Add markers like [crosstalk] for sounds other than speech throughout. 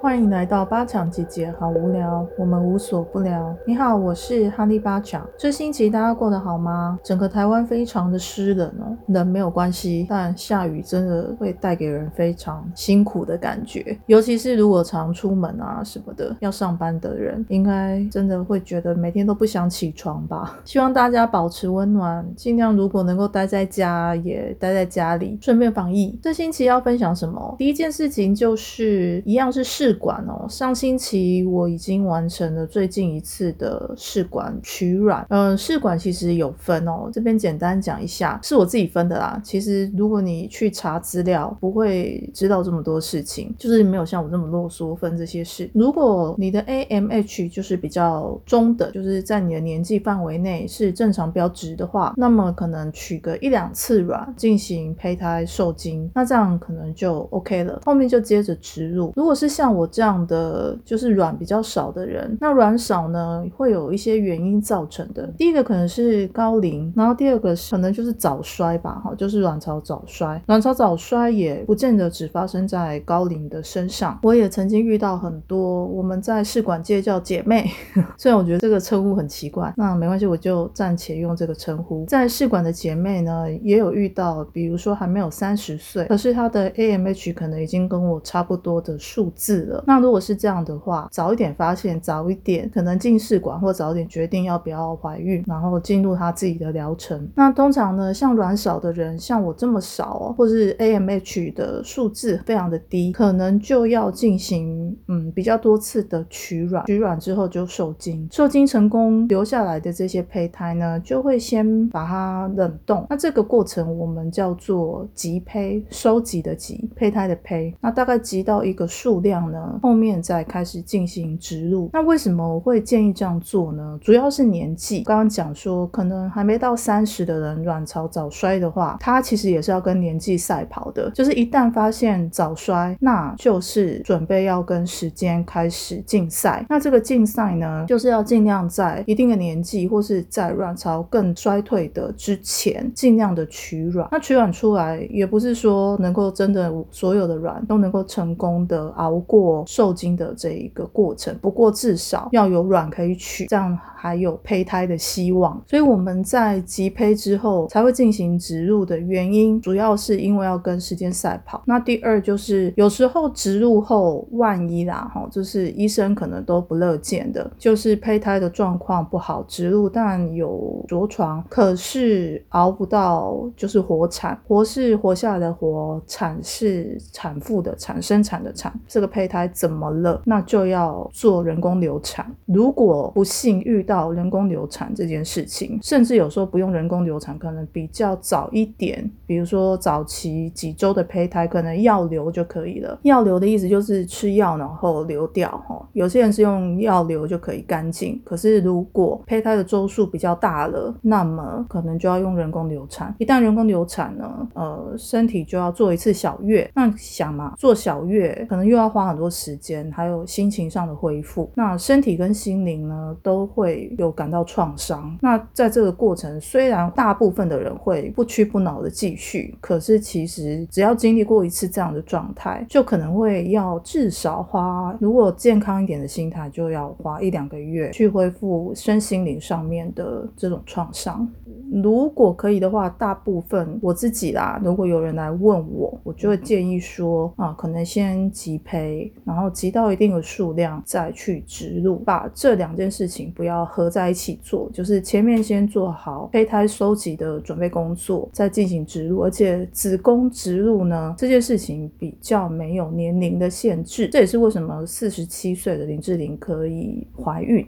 欢迎来到八强姐姐，好无聊，我们无所不聊。你好，我是哈利八强。这星期大家过得好吗？整个台湾非常的湿冷哦，冷没有关系，但下雨真的会带给人非常辛苦的感觉。尤其是如果常出门啊什么的，要上班的人，应该真的会觉得每天都不想起床吧。希望大家保持温暖，尽量如果能够待在家，也待在家里，顺便防疫。这星期要分享什么？第一件事情就是一样是试。管哦，上星期我已经完成了最近一次的试管取卵。嗯，试管其实有分哦，这边简单讲一下，是我自己分的啦。其实如果你去查资料，不会知道这么多事情，就是没有像我这么啰嗦分这些事。如果你的 AMH 就是比较中等，就是在你的年纪范围内是正常标值的话，那么可能取个一两次卵进行胚胎受精，那这样可能就 OK 了。后面就接着植入。如果是像我。这样的就是卵比较少的人，那卵少呢，会有一些原因造成的。第一个可能是高龄，然后第二个可能就是早衰吧，哈，就是卵巢早衰。卵巢早衰也不见得只发生在高龄的身上，我也曾经遇到很多我们在试管界叫姐妹，[laughs] 虽然我觉得这个称呼很奇怪，那没关系，我就暂且用这个称呼。在试管的姐妹呢，也有遇到，比如说还没有三十岁，可是她的 AMH 可能已经跟我差不多的数字了。那如果是这样的话，早一点发现，早一点可能进试管，或早一点决定要不要怀孕，然后进入她自己的疗程。那通常呢，像卵少的人，像我这么少哦，或是 AMH 的数字非常的低，可能就要进行嗯比较多次的取卵，取卵之后就受精，受精成功留下来的这些胚胎呢，就会先把它冷冻。那这个过程我们叫做集胚，收集的集，胚胎的胚。那大概集到一个数量呢。后面再开始进行植入。那为什么我会建议这样做呢？主要是年纪。刚刚讲说，可能还没到三十的人卵巢早衰的的话，它其实也是要跟年纪赛跑的。就是一旦发现早衰，那就是准备要跟时间开始竞赛。那这个竞赛呢，就是要尽量在一定的年纪，或是在卵巢更衰退的之前，尽量的取卵。那取卵出来，也不是说能够真的所有的卵都能够成功的熬过。受精的这一个过程，不过至少要有卵可以取，这样还有胚胎的希望。所以我们在集胚之后才会进行植植入的原因，主要是因为要跟时间赛跑。那第二就是有时候植入后，万一啦哈，就是医生可能都不乐见的，就是胚胎的状况不好，植入但有着床，可是熬不到就是活产，活是活下来的活，产是产妇的产，生产的产，这个胚胎。怎么了？那就要做人工流产。如果不幸遇到人工流产这件事情，甚至有时候不用人工流产，可能比较早一点，比如说早期几周的胚胎，可能药流就可以了。药流的意思就是吃药然后流掉哈。有些人是用药流就可以干净，可是如果胚胎的周数比较大了，那么可能就要用人工流产。一旦人工流产呢，呃，身体就要做一次小月。那想嘛，做小月可能又要花很多时。时间还有心情上的恢复，那身体跟心灵呢都会有感到创伤。那在这个过程，虽然大部分的人会不去不挠的继续，可是其实只要经历过一次这样的状态，就可能会要至少花，如果健康一点的心态，就要花一两个月去恢复身心灵上面的这种创伤。如果可以的话，大部分我自己啦，如果有人来问我，我就会建议说啊，可能先集胚，然后集到一定的数量再去植入，把这两件事情不要合在一起做，就是前面先做好胚胎收集的准备工作，再进行植入。而且子宫植入呢，这件事情比较没有年龄的限制，这也是为什么四十七岁的林志玲可以怀孕。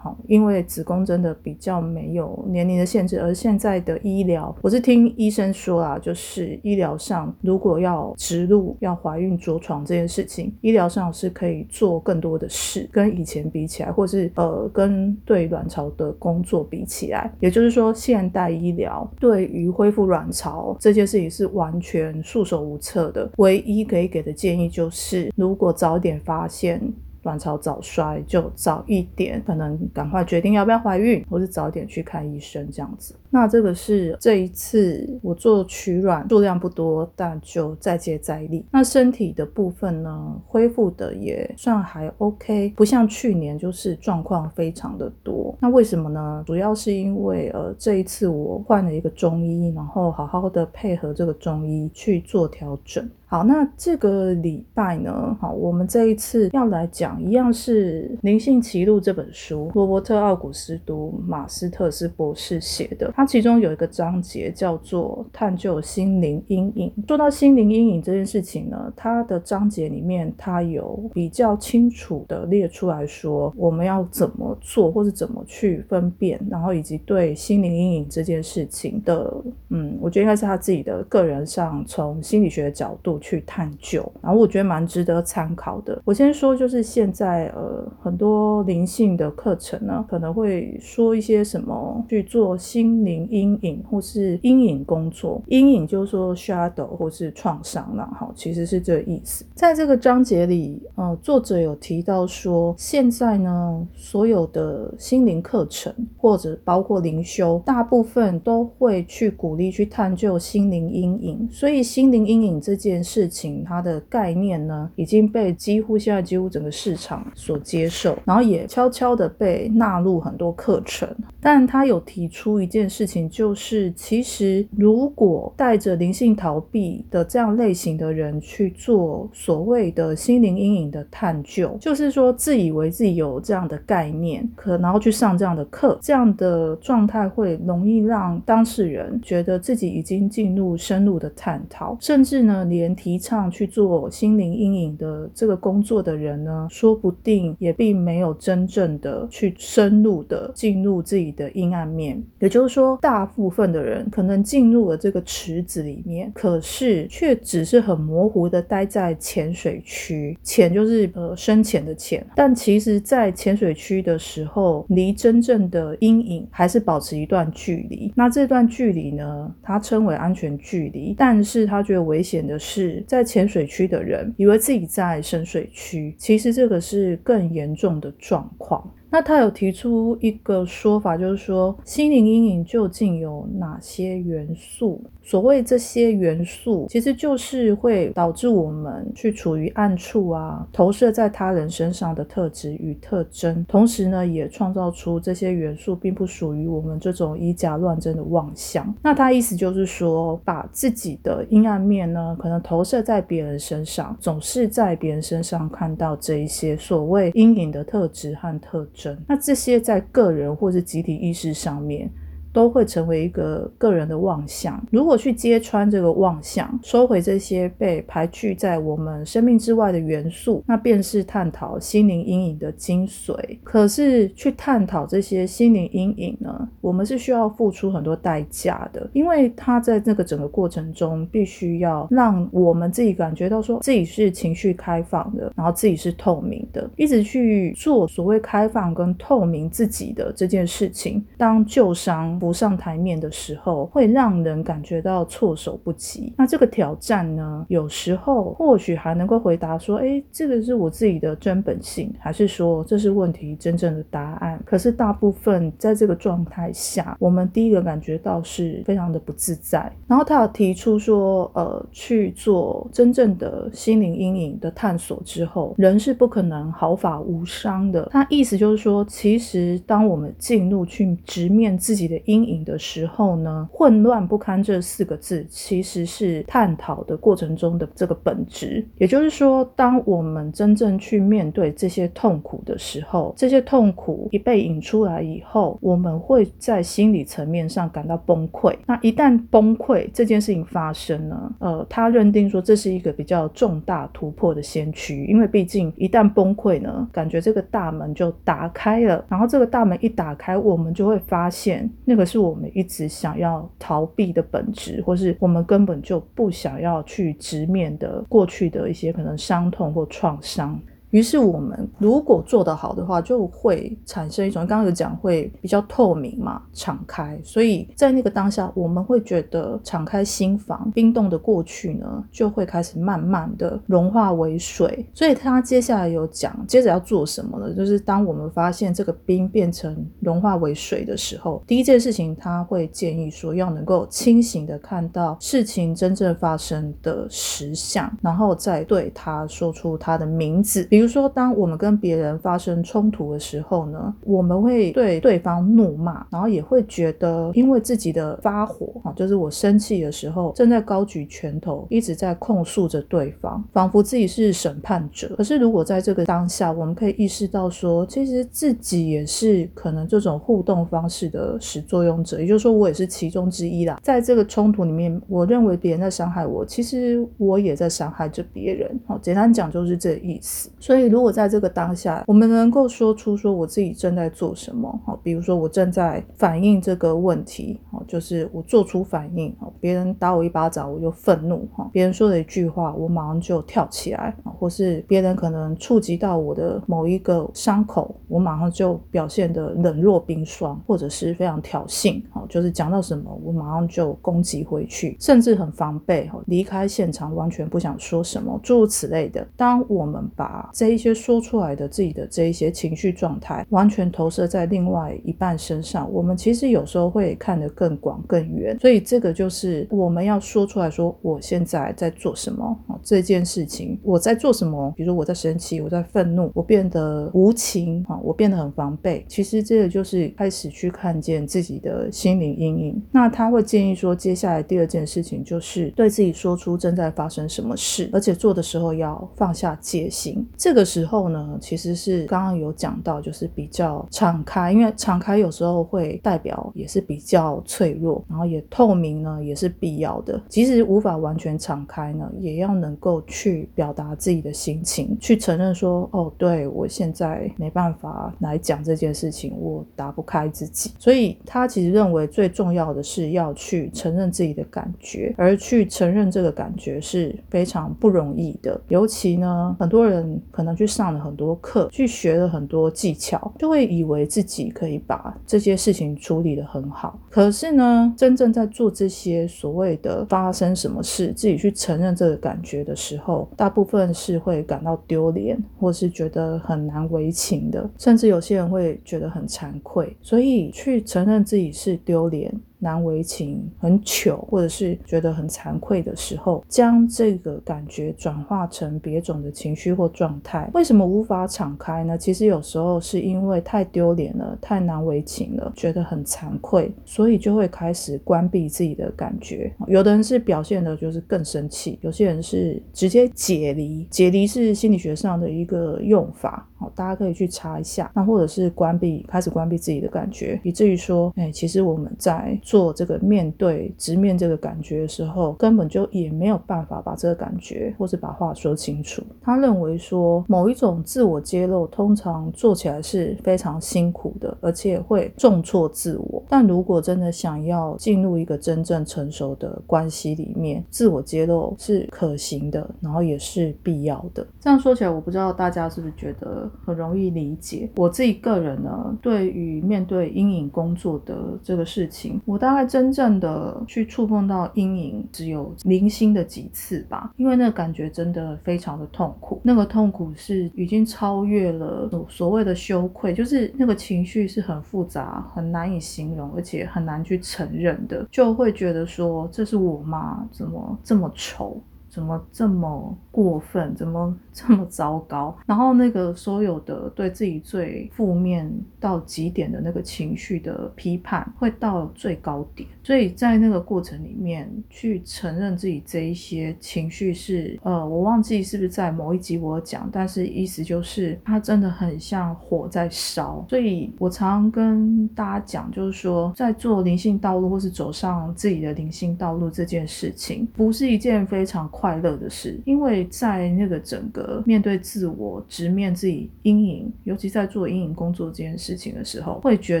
因为子宫真的比较没有年龄的限制，而现在的医疗，我是听医生说啊，就是医疗上如果要植入、要怀孕、着床这件事情，医疗上是可以做更多的事，跟以前比起来，或是呃跟对卵巢的工作比起来，也就是说，现代医疗对于恢复卵巢这件事情是完全束手无策的。唯一可以给的建议就是，如果早点发现。卵巢早衰，就早一点可能赶快决定要不要怀孕，或是早点去看医生这样子。那这个是这一次我做取卵数量不多，但就再接再厉。那身体的部分呢，恢复的也算还 OK，不像去年就是状况非常的多。那为什么呢？主要是因为呃这一次我换了一个中医，然后好好的配合这个中医去做调整。好，那这个礼拜呢？好，我们这一次要来讲一样是《灵性奇录》这本书，罗伯特·奥古斯都·马斯特斯博士写的。它其中有一个章节叫做“探究心灵阴影”。说到心灵阴影这件事情呢，它的章节里面它有比较清楚的列出来说，我们要怎么做，或是怎么去分辨，然后以及对心灵阴影这件事情的，嗯，我觉得应该是他自己的个人上从心理学的角度。去探究，然后我觉得蛮值得参考的。我先说，就是现在呃很多灵性的课程呢，可能会说一些什么去做心灵阴影或是阴影工作。阴影就是说 shadow 或是创伤了哈，其实是这个意思。在这个章节里，呃，作者有提到说，现在呢所有的心灵课程或者包括灵修，大部分都会去鼓励去探究心灵阴影。所以心灵阴影这件。事情它的概念呢，已经被几乎现在几乎整个市场所接受，然后也悄悄的被纳入很多课程。但他有提出一件事情，就是其实如果带着灵性逃避的这样类型的人去做所谓的心灵阴影的探究，就是说自以为自己有这样的概念，可然后去上这样的课，这样的状态会容易让当事人觉得自己已经进入深入的探讨，甚至呢连。提倡去做心灵阴影的这个工作的人呢，说不定也并没有真正的去深入的进入自己的阴暗面。也就是说，大部分的人可能进入了这个池子里面，可是却只是很模糊的待在浅水区，浅就是呃深浅的浅。但其实，在浅水区的时候，离真正的阴影还是保持一段距离。那这段距离呢，他称为安全距离。但是他觉得危险的是。在浅水区的人以为自己在深水区，其实这个是更严重的状况。那他有提出一个说法，就是说心灵阴影究竟有哪些元素？所谓这些元素，其实就是会导致我们去处于暗处啊，投射在他人身上的特质与特征，同时呢，也创造出这些元素并不属于我们这种以假乱真的妄想。那他意思就是说，把自己的阴暗面呢，可能投射在别人身上，总是在别人身上看到这一些所谓阴影的特质和特征。那这些在个人或是集体意识上面。都会成为一个个人的妄想。如果去揭穿这个妄想，收回这些被排拒在我们生命之外的元素，那便是探讨心灵阴影的精髓。可是去探讨这些心灵阴影呢，我们是需要付出很多代价的，因为他在这个整个过程中，必须要让我们自己感觉到说自己是情绪开放的，然后自己是透明的，一直去做所谓开放跟透明自己的这件事情。当旧伤。不上台面的时候，会让人感觉到措手不及。那这个挑战呢，有时候或许还能够回答说：“哎，这个是我自己的真本性，还是说这是问题真正的答案？”可是大部分在这个状态下，我们第一个感觉到是非常的不自在。然后他有提出说：“呃，去做真正的心灵阴影的探索之后，人是不可能毫发无伤的。”他意思就是说，其实当我们进入去直面自己的阴，阴影的时候呢，混乱不堪这四个字其实是探讨的过程中的这个本质。也就是说，当我们真正去面对这些痛苦的时候，这些痛苦一被引出来以后，我们会在心理层面上感到崩溃。那一旦崩溃这件事情发生呢，呃，他认定说这是一个比较重大突破的先驱，因为毕竟一旦崩溃呢，感觉这个大门就打开了，然后这个大门一打开，我们就会发现那个。是我们一直想要逃避的本质，或是我们根本就不想要去直面的过去的一些可能伤痛或创伤。于是我们如果做得好的话，就会产生一种刚刚有讲会比较透明嘛，敞开。所以在那个当下，我们会觉得敞开心房，冰冻的过去呢，就会开始慢慢的融化为水。所以他接下来有讲，接着要做什么呢？就是当我们发现这个冰变成融化为水的时候，第一件事情他会建议说，要能够清醒的看到事情真正发生的实相，然后再对他说出他的名字。比如说，当我们跟别人发生冲突的时候呢，我们会对对方怒骂，然后也会觉得因为自己的发火啊，就是我生气的时候正在高举拳头，一直在控诉着对方，仿佛自己是审判者。可是如果在这个当下，我们可以意识到说，其实自己也是可能这种互动方式的始作俑者，也就是说，我也是其中之一啦。在这个冲突里面，我认为别人在伤害我，其实我也在伤害着别人。好，简单讲就是这个意思。所以，如果在这个当下，我们能够说出说我自己正在做什么，好，比如说我正在反映这个问题，好，就是我做出反应，好，别人打我一巴掌，我就愤怒，哈，别人说的一句话，我马上就跳起来，或是别人可能触及到我的某一个伤口，我马上就表现的冷若冰霜，或者是非常挑衅，好，就是讲到什么，我马上就攻击回去，甚至很防备，哈，离开现场，完全不想说什么，诸如此类的。当我们把这一些说出来的自己的这一些情绪状态，完全投射在另外一半身上，我们其实有时候会看得更广更远。所以这个就是我们要说出来说，我现在在做什么这件事情，我在做什么？比如说我在生气，我在愤怒，我变得无情啊，我变得很防备。其实这个就是开始去看见自己的心灵阴影。那他会建议说，接下来第二件事情就是对自己说出正在发生什么事，而且做的时候要放下戒心。这个时候呢，其实是刚刚有讲到，就是比较敞开，因为敞开有时候会代表也是比较脆弱，然后也透明呢，也是必要的。即使无法完全敞开呢，也要能够去表达自己的心情，去承认说，哦，对我现在没办法来讲这件事情，我打不开自己。所以他其实认为最重要的是要去承认自己的感觉，而去承认这个感觉是非常不容易的，尤其呢，很多人。可能去上了很多课，去学了很多技巧，就会以为自己可以把这些事情处理得很好。可是呢，真正在做这些所谓的发生什么事，自己去承认这个感觉的时候，大部分是会感到丢脸，或是觉得很难为情的，甚至有些人会觉得很惭愧。所以去承认自己是丢脸。难为情、很糗，或者是觉得很惭愧的时候，将这个感觉转化成别种的情绪或状态。为什么无法敞开呢？其实有时候是因为太丢脸了，太难为情了，觉得很惭愧，所以就会开始关闭自己的感觉。有的人是表现的就是更生气，有些人是直接解离。解离是心理学上的一个用法，好，大家可以去查一下。那或者是关闭，开始关闭自己的感觉，以至于说，哎，其实我们在。做这个面对直面这个感觉的时候，根本就也没有办法把这个感觉或是把话说清楚。他认为说，某一种自我揭露通常做起来是非常辛苦的，而且会重挫自我。但如果真的想要进入一个真正成熟的关系里面，自我揭露是可行的，然后也是必要的。这样说起来，我不知道大家是不是觉得很容易理解。我自己个人呢，对于面对阴影工作的这个事情，我。大概真正的去触碰到阴影，只有零星的几次吧，因为那个感觉真的非常的痛苦，那个痛苦是已经超越了所谓的羞愧，就是那个情绪是很复杂、很难以形容，而且很难去承认的，就会觉得说这是我吗？怎么这么丑？怎么这么过分？怎么这么糟糕？[laughs] 然后那个所有的对自己最负面到极点的那个情绪的批判，会到最高点。所以在那个过程里面，去承认自己这一些情绪是，呃，我忘记是不是在某一集我讲，但是意思就是它真的很像火在烧。所以我常跟大家讲，就是说，在做灵性道路或是走上自己的灵性道路这件事情，不是一件非常快。快乐的事，因为在那个整个面对自我、直面自己阴影，尤其在做阴影工作这件事情的时候，会觉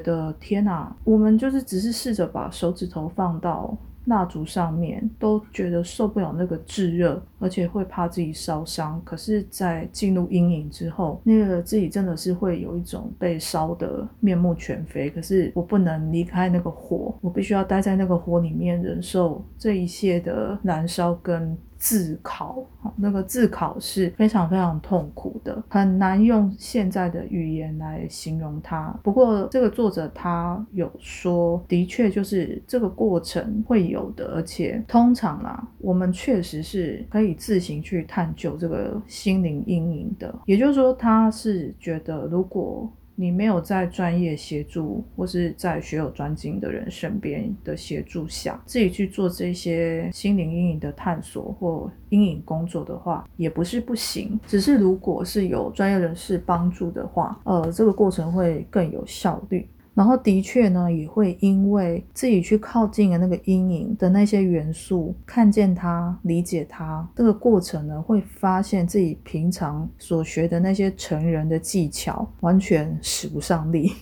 得天哪，我们就是只是试着把手指头放到。蜡烛上面，都觉得受不了那个炙热，而且会怕自己烧伤。可是，在进入阴影之后，那个自己真的是会有一种被烧得面目全非。可是我不能离开那个火，我必须要待在那个火里面，忍受这一切的燃烧跟。自考，那个自考是非常非常痛苦的，很难用现在的语言来形容它。不过这个作者他有说，的确就是这个过程会有的，而且通常啦，我们确实是可以自行去探究这个心灵阴影的。也就是说，他是觉得如果。你没有在专业协助，或是在学有专精的人身边的协助下，自己去做这些心灵阴影的探索或阴影工作的话，也不是不行。只是如果是有专业人士帮助的话，呃，这个过程会更有效率。然后的确呢，也会因为自己去靠近了那个阴影的那些元素，看见它、理解它，这个过程呢，会发现自己平常所学的那些成人的技巧完全使不上力，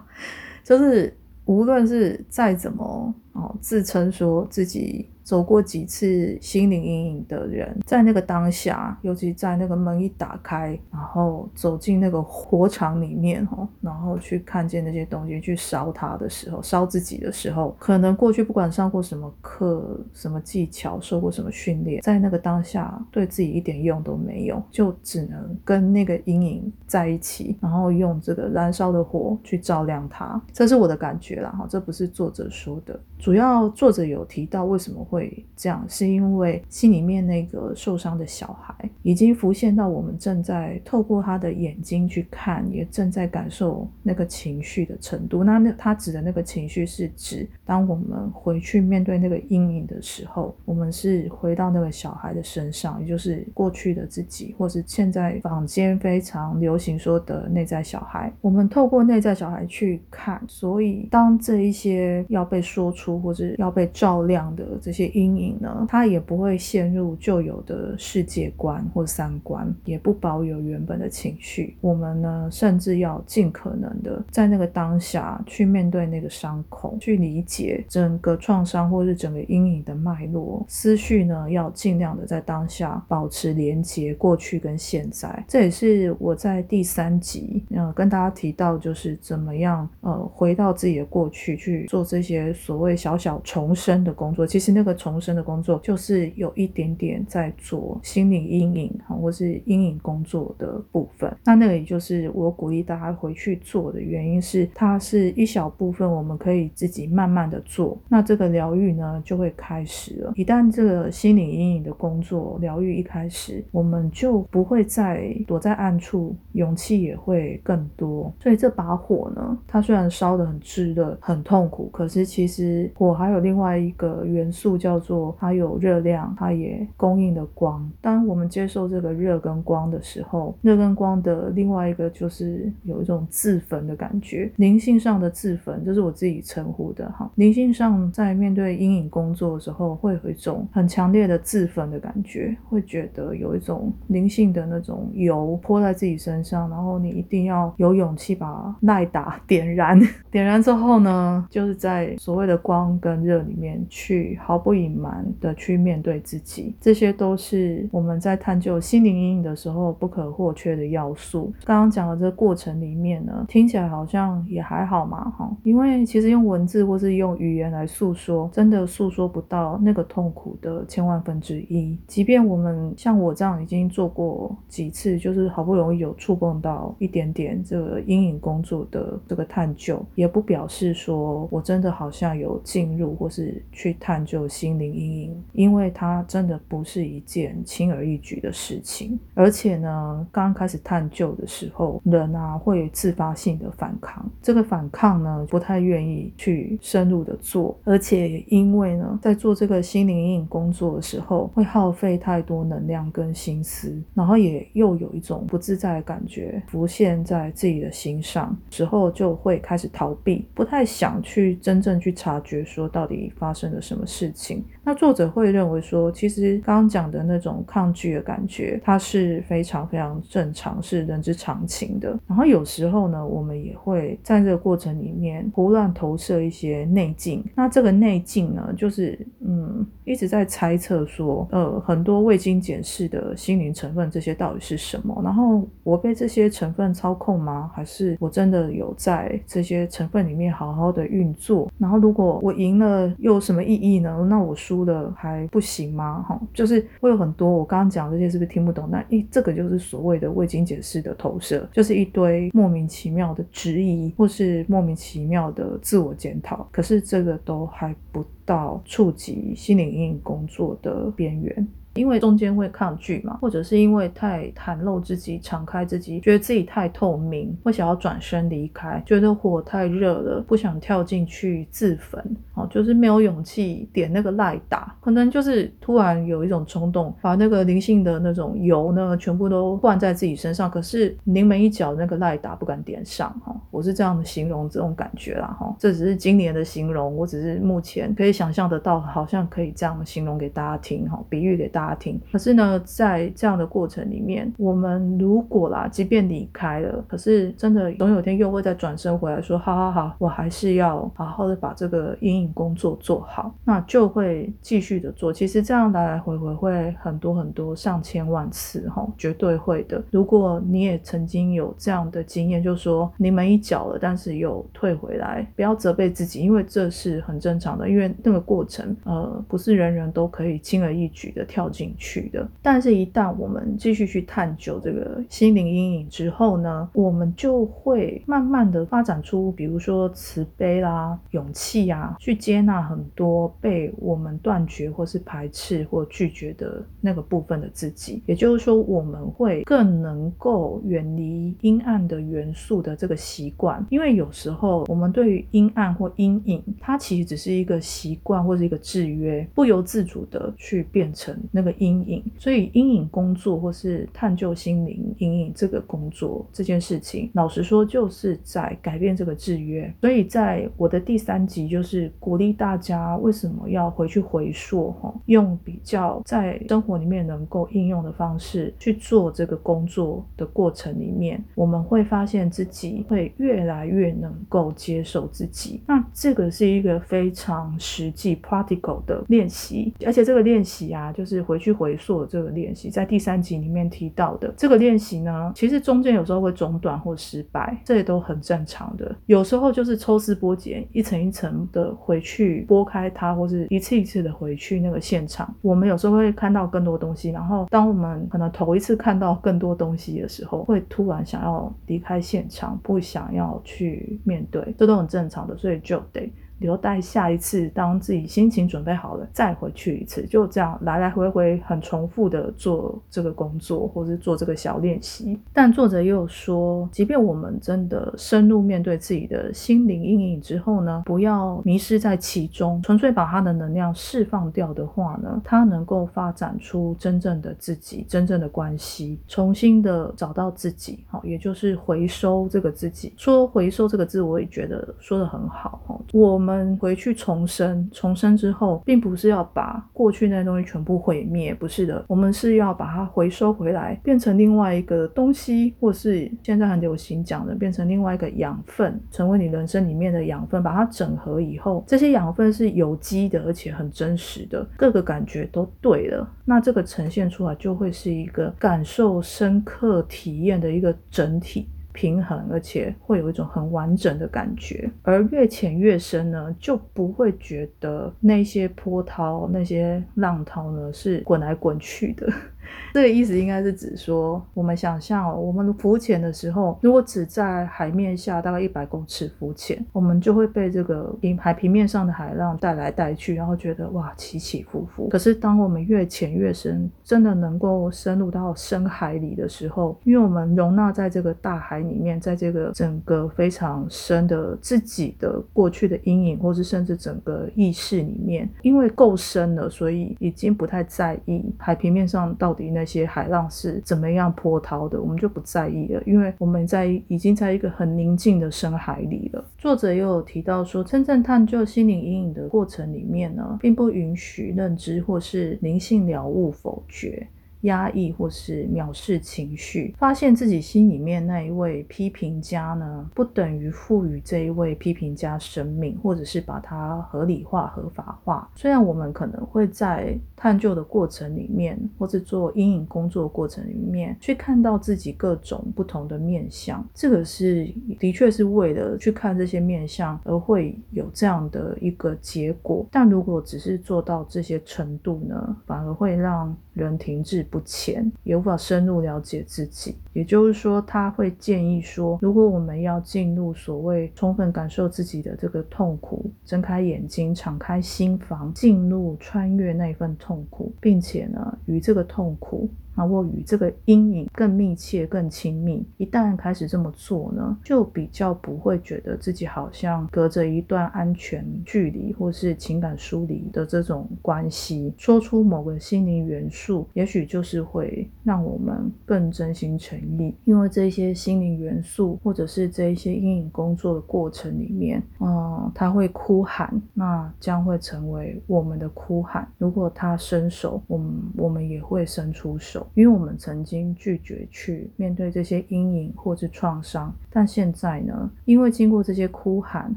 [laughs] 就是无论是再怎么哦自称说自己。走过几次心灵阴影的人，在那个当下，尤其在那个门一打开，然后走进那个火场里面，哦，然后去看见那些东西，去烧它的时候，烧自己的时候，可能过去不管上过什么课、什么技巧、受过什么训练，在那个当下，对自己一点用都没有，就只能跟那个阴影在一起，然后用这个燃烧的火去照亮它。这是我的感觉啦，哈，这不是作者说的，主要作者有提到为什么会。这样，是因为心里面那个受伤的小孩已经浮现到我们正在透过他的眼睛去看，也正在感受那个情绪的程度。那那他指的那个情绪是指，当我们回去面对那个阴影的时候，我们是回到那个小孩的身上，也就是过去的自己，或是现在坊间非常流行说的内在小孩。我们透过内在小孩去看，所以当这一些要被说出或者要被照亮的这些。阴影呢，他也不会陷入旧有的世界观或三观，也不保有原本的情绪。我们呢，甚至要尽可能的在那个当下去面对那个伤口，去理解整个创伤或是整个阴影的脉络。思绪呢，要尽量的在当下保持连接过去跟现在。这也是我在第三集呃跟大家提到，就是怎么样呃回到自己的过去去做这些所谓小小重生的工作。其实那个。重生的工作就是有一点点在做心理阴影哈，或是阴影工作的部分。那那个也就是我鼓励大家回去做的原因是，它是一小部分，我们可以自己慢慢的做。那这个疗愈呢就会开始了。一旦这个心理阴影的工作疗愈一开始，我们就不会再躲在暗处，勇气也会更多。所以这把火呢，它虽然烧得很炙热、很痛苦，可是其实火还有另外一个元素。叫做它有热量，它也供应的光。当我们接受这个热跟光的时候，热跟光的另外一个就是有一种自焚的感觉，灵性上的自焚，这是我自己称呼的哈。灵性上在面对阴影工作的时候，会有一种很强烈的自焚的感觉，会觉得有一种灵性的那种油泼在自己身上，然后你一定要有勇气把耐打 [laughs] 点燃，点燃之后呢，就是在所谓的光光跟热里面去毫不。隐瞒的去面对自己，这些都是我们在探究心灵阴影的时候不可或缺的要素。刚刚讲的这个过程里面呢，听起来好像也还好嘛，哈，因为其实用文字或是用语言来诉说，真的诉说不到那个痛苦的千万分之一。即便我们像我这样已经做过几次，就是好不容易有触碰到一点点这个阴影工作的这个探究，也不表示说我真的好像有进入或是去探究心。灵阴影，因为它真的不是一件轻而易举的事情，而且呢，刚开始探究的时候，人啊会自发性的反抗，这个反抗呢不太愿意去深入的做，而且因为呢，在做这个心灵阴影工作的时候，会耗费太多能量跟心思，然后也又有一种不自在的感觉浮现在自己的心上，之后就会开始逃避，不太想去真正去察觉说到底发生了什么事情。那作者会认为说，其实刚刚讲的那种抗拒的感觉，它是非常非常正常，是人之常情的。然后有时候呢，我们也会在这个过程里面胡乱投射一些内镜。那这个内镜呢，就是嗯，一直在猜测说，呃，很多未经检视的心灵成分，这些到底是什么？然后我被这些成分操控吗？还是我真的有在这些成分里面好好的运作？然后如果我赢了，又有什么意义呢？那我输出了还不行吗？哈，就是会有很多我刚刚讲这些是不是听不懂？那一这个就是所谓的未经解释的投射，就是一堆莫名其妙的质疑，或是莫名其妙的自我检讨。可是这个都还不到触及心灵阴影工作的边缘。因为中间会抗拒嘛，或者是因为太袒露自己、敞开自己，觉得自己太透明，会想要转身离开，觉得火太热了，不想跳进去自焚，哦，就是没有勇气点那个赖打，可能就是突然有一种冲动，把那个灵性的那种油呢，全部都灌在自己身上，可是临门一脚那个赖打不敢点上，哈，我是这样的形容这种感觉啦，哈，这只是今年的形容，我只是目前可以想象得到，好像可以这样形容给大家听，哈，比喻给大家。家庭，可是呢，在这样的过程里面，我们如果啦，即便离开了，可是真的总有天又会再转身回来说，好好好，我还是要好好的把这个阴影工作做好，那就会继续的做。其实这样来来回回会很多很多上千万次，哈，绝对会的。如果你也曾经有这样的经验，就说你们一脚了，但是又退回来，不要责备自己，因为这是很正常的，因为那个过程，呃，不是人人都可以轻而易举的跳。进去的，但是，一旦我们继续去探究这个心灵阴影之后呢，我们就会慢慢的发展出，比如说慈悲啦、勇气啊，去接纳很多被我们断绝或是排斥或拒绝的那个部分的自己。也就是说，我们会更能够远离阴暗的元素的这个习惯，因为有时候我们对于阴暗或阴影，它其实只是一个习惯或者一个制约，不由自主的去变成那个。阴影，所以阴影工作或是探究心灵阴影这个工作这件事情，老实说就是在改变这个制约。所以在我的第三集，就是鼓励大家为什么要回去回溯哈，用比较在生活里面能够应用的方式去做这个工作的过程里面，我们会发现自己会越来越能够接受自己。那这个是一个非常实际 practical 的练习，而且这个练习啊，就是回。去回溯这个练习，在第三集里面提到的这个练习呢，其实中间有时候会中断或失败，这也都很正常的。有时候就是抽丝剥茧，一层一层的回去剥开它，或是一次一次的回去那个现场。我们有时候会看到更多东西，然后当我们可能头一次看到更多东西的时候，会突然想要离开现场，不想要去面对，这都很正常的，所以就得。留待下一次，当自己心情准备好了，再回去一次，就这样来来回回很重复的做这个工作，或是做这个小练习。但作者又说，即便我们真的深入面对自己的心灵阴影之后呢，不要迷失在其中，纯粹把它的能量释放掉的话呢，它能够发展出真正的自己，真正的关系，重新的找到自己，好，也就是回收这个自己。说回收这个字，我也觉得说的很好，哈，我。我们回去重生，重生之后，并不是要把过去那些东西全部毁灭，不是的，我们是要把它回收回来，变成另外一个东西，或是现在很流行讲的，变成另外一个养分，成为你人生里面的养分，把它整合以后，这些养分是有机的，而且很真实的，各个感觉都对了，那这个呈现出来就会是一个感受深刻体验的一个整体。平衡，而且会有一种很完整的感觉，而越浅越深呢，就不会觉得那些波涛、那些浪涛呢是滚来滚去的。[laughs] 这个意思应该是指说，我们想象哦，我们浮潜的时候，如果只在海面下大概一百公尺浮潜，我们就会被这个海平面上的海浪带来带去，然后觉得哇起起伏伏。可是当我们越潜越深，真的能够深入到深海里的时候，因为我们容纳在这个大海里面，在这个整个非常深的自己的过去的阴影，或是甚至整个意识里面，因为够深了，所以已经不太在意海平面上到。底那些海浪是怎么样波涛的，我们就不在意了，因为我们在已经在一个很宁静的深海里了。作者又有提到说，真正探究心灵阴影的过程里面呢，并不允许认知或是灵性了悟否决。压抑或是藐视情绪，发现自己心里面那一位批评家呢，不等于赋予这一位批评家生命，或者是把它合理化、合法化。虽然我们可能会在探究的过程里面，或者做阴影工作过程里面，去看到自己各种不同的面相，这个是的确是为了去看这些面相而会有这样的一个结果。但如果只是做到这些程度呢，反而会让人停滞不前，也无法深入了解自己。也就是说，他会建议说，如果我们要进入所谓充分感受自己的这个痛苦，睁开眼睛，敞开心房，进入穿越那份痛苦，并且呢，与这个痛苦。那我与这个阴影更密切、更亲密。一旦开始这么做呢，就比较不会觉得自己好像隔着一段安全距离，或是情感疏离的这种关系。说出某个心灵元素，也许就是会让我们更真心诚意。因为这些心灵元素，或者是这一些阴影工作的过程里面，嗯，他会哭喊，那将会成为我们的哭喊。如果他伸手，我们我们也会伸出手。因为我们曾经拒绝去面对这些阴影或是创伤，但现在呢？因为经过这些哭喊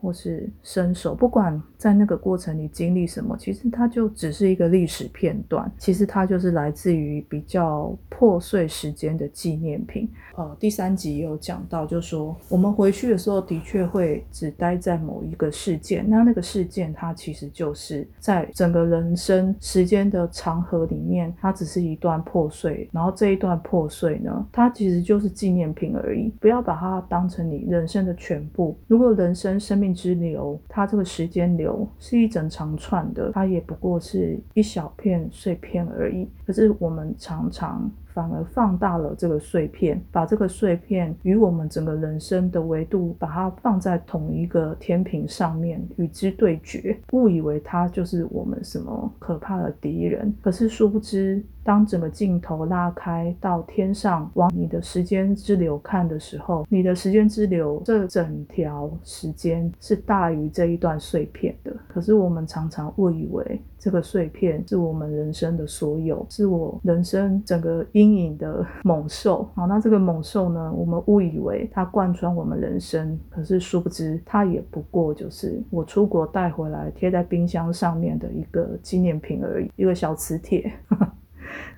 或是伸手，不管在那个过程里经历什么，其实它就只是一个历史片段。其实它就是来自于比较破碎时间的纪念品。呃，第三集有讲到，就说我们回去的时候，的确会只待在某一个事件。那那个事件，它其实就是在整个人生时间的长河里面，它只是一段破碎。然后这一段破碎呢，它其实就是纪念品而已，不要把它当成你人生的全部。如果人生生命之流，它这个时间流是一整长串的，它也不过是一小片碎片而已。可是我们常常。反而放大了这个碎片，把这个碎片与我们整个人生的维度，把它放在同一个天平上面与之对决，误以为它就是我们什么可怕的敌人。可是殊不知，当整个镜头拉开到天上，往你的时间之流看的时候，你的时间之流这整条时间是大于这一段碎片的。可是我们常常误以为。这个碎片是我们人生的所有，是我人生整个因阴影的猛兽。好，那这个猛兽呢？我们误以为它贯穿我们人生，可是殊不知，它也不过就是我出国带回来贴在冰箱上面的一个纪念品而已，一个小磁铁。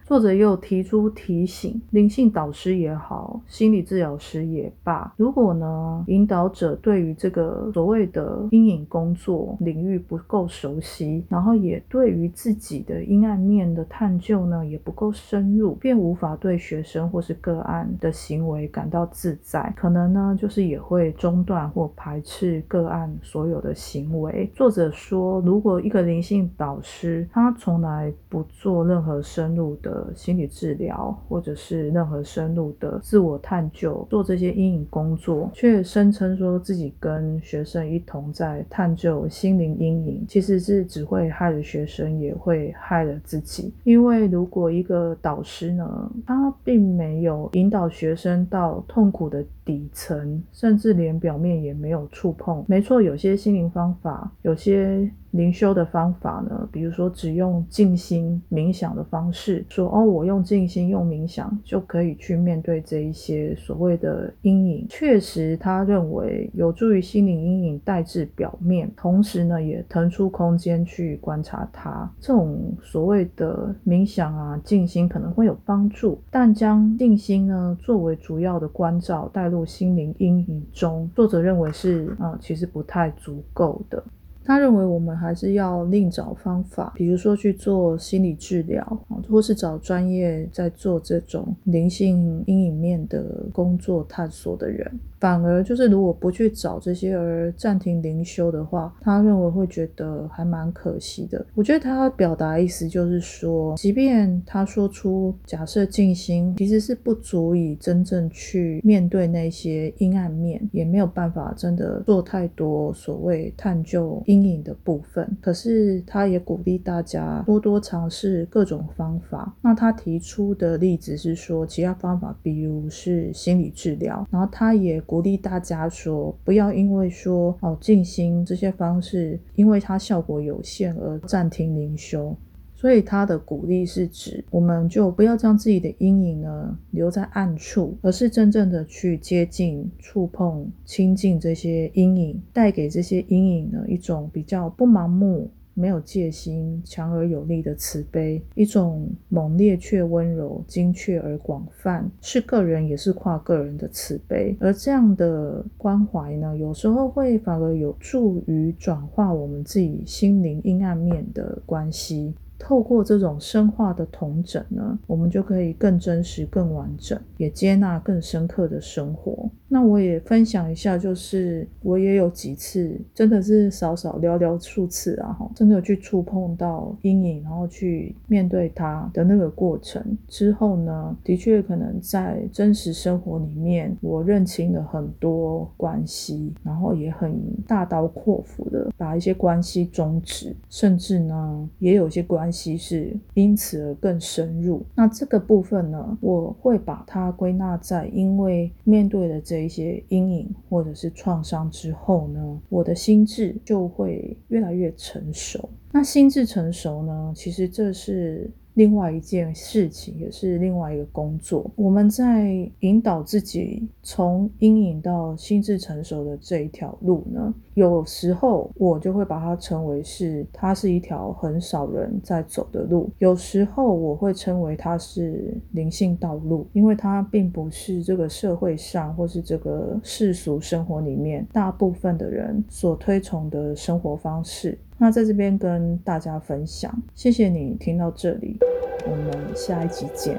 作者又提出提醒，灵性导师也好，心理治疗师也罢，如果呢引导者对于这个所谓的阴影工作领域不够熟悉，然后也对于自己的阴暗面的探究呢也不够深入，便无法对学生或是个案的行为感到自在，可能呢就是也会中断或排斥个案所有的行为。作者说，如果一个灵性导师他从来不做任何深入的。心理治疗，或者是任何深入的自我探究，做这些阴影工作，却声称说自己跟学生一同在探究心灵阴影，其实是只会害了学生，也会害了自己。因为如果一个导师呢，他并没有引导学生到痛苦的底层，甚至连表面也没有触碰。没错，有些心灵方法，有些。灵修的方法呢，比如说只用静心冥想的方式，说哦，我用静心用冥想就可以去面对这一些所谓的阴影。确实，他认为有助于心灵阴影带至表面，同时呢，也腾出空间去观察它。这种所谓的冥想啊、静心可能会有帮助，但将静心呢作为主要的关照带入心灵阴影中，作者认为是啊，其实不太足够的。他认为我们还是要另找方法，比如说去做心理治疗，或是找专业在做这种灵性阴影面的工作探索的人。反而就是，如果不去找这些而暂停灵修的话，他认为会觉得还蛮可惜的。我觉得他表达意思就是说，即便他说出假设静心其实是不足以真正去面对那些阴暗面，也没有办法真的做太多所谓探究阴阴影的部分，可是他也鼓励大家多多尝试各种方法。那他提出的例子是说，其他方法，比如是心理治疗。然后他也鼓励大家说，不要因为说哦静心这些方式，因为它效果有限而暂停灵修。所以他的鼓励是指，我们就不要将自己的阴影呢留在暗处，而是真正的去接近、触碰、亲近这些阴影，带给这些阴影呢一种比较不盲目、没有戒心、强而有力的慈悲，一种猛烈却温柔、精确而广泛，是个人也是跨个人的慈悲。而这样的关怀呢，有时候会反而有助于转化我们自己心灵阴暗面的关系。透过这种深化的同整呢，我们就可以更真实、更完整，也接纳更深刻的生活。那我也分享一下，就是我也有几次，真的是少少寥寥数次啊，哈，真的去触碰到阴影，然后去面对它的那个过程之后呢，的确可能在真实生活里面，我认清了很多关系，然后也很大刀阔斧的把一些关系终止，甚至呢，也有些关系是因此而更深入。那这个部分呢，我会把它归纳在因为面对的这。一些阴影或者是创伤之后呢，我的心智就会越来越成熟。那心智成熟呢，其实这是。另外一件事情，也是另外一个工作。我们在引导自己从阴影到心智成熟的这一条路呢，有时候我就会把它称为是，它是一条很少人在走的路。有时候我会称为它是灵性道路，因为它并不是这个社会上或是这个世俗生活里面大部分的人所推崇的生活方式。那在这边跟大家分享，谢谢你听到这里，我们下一集见。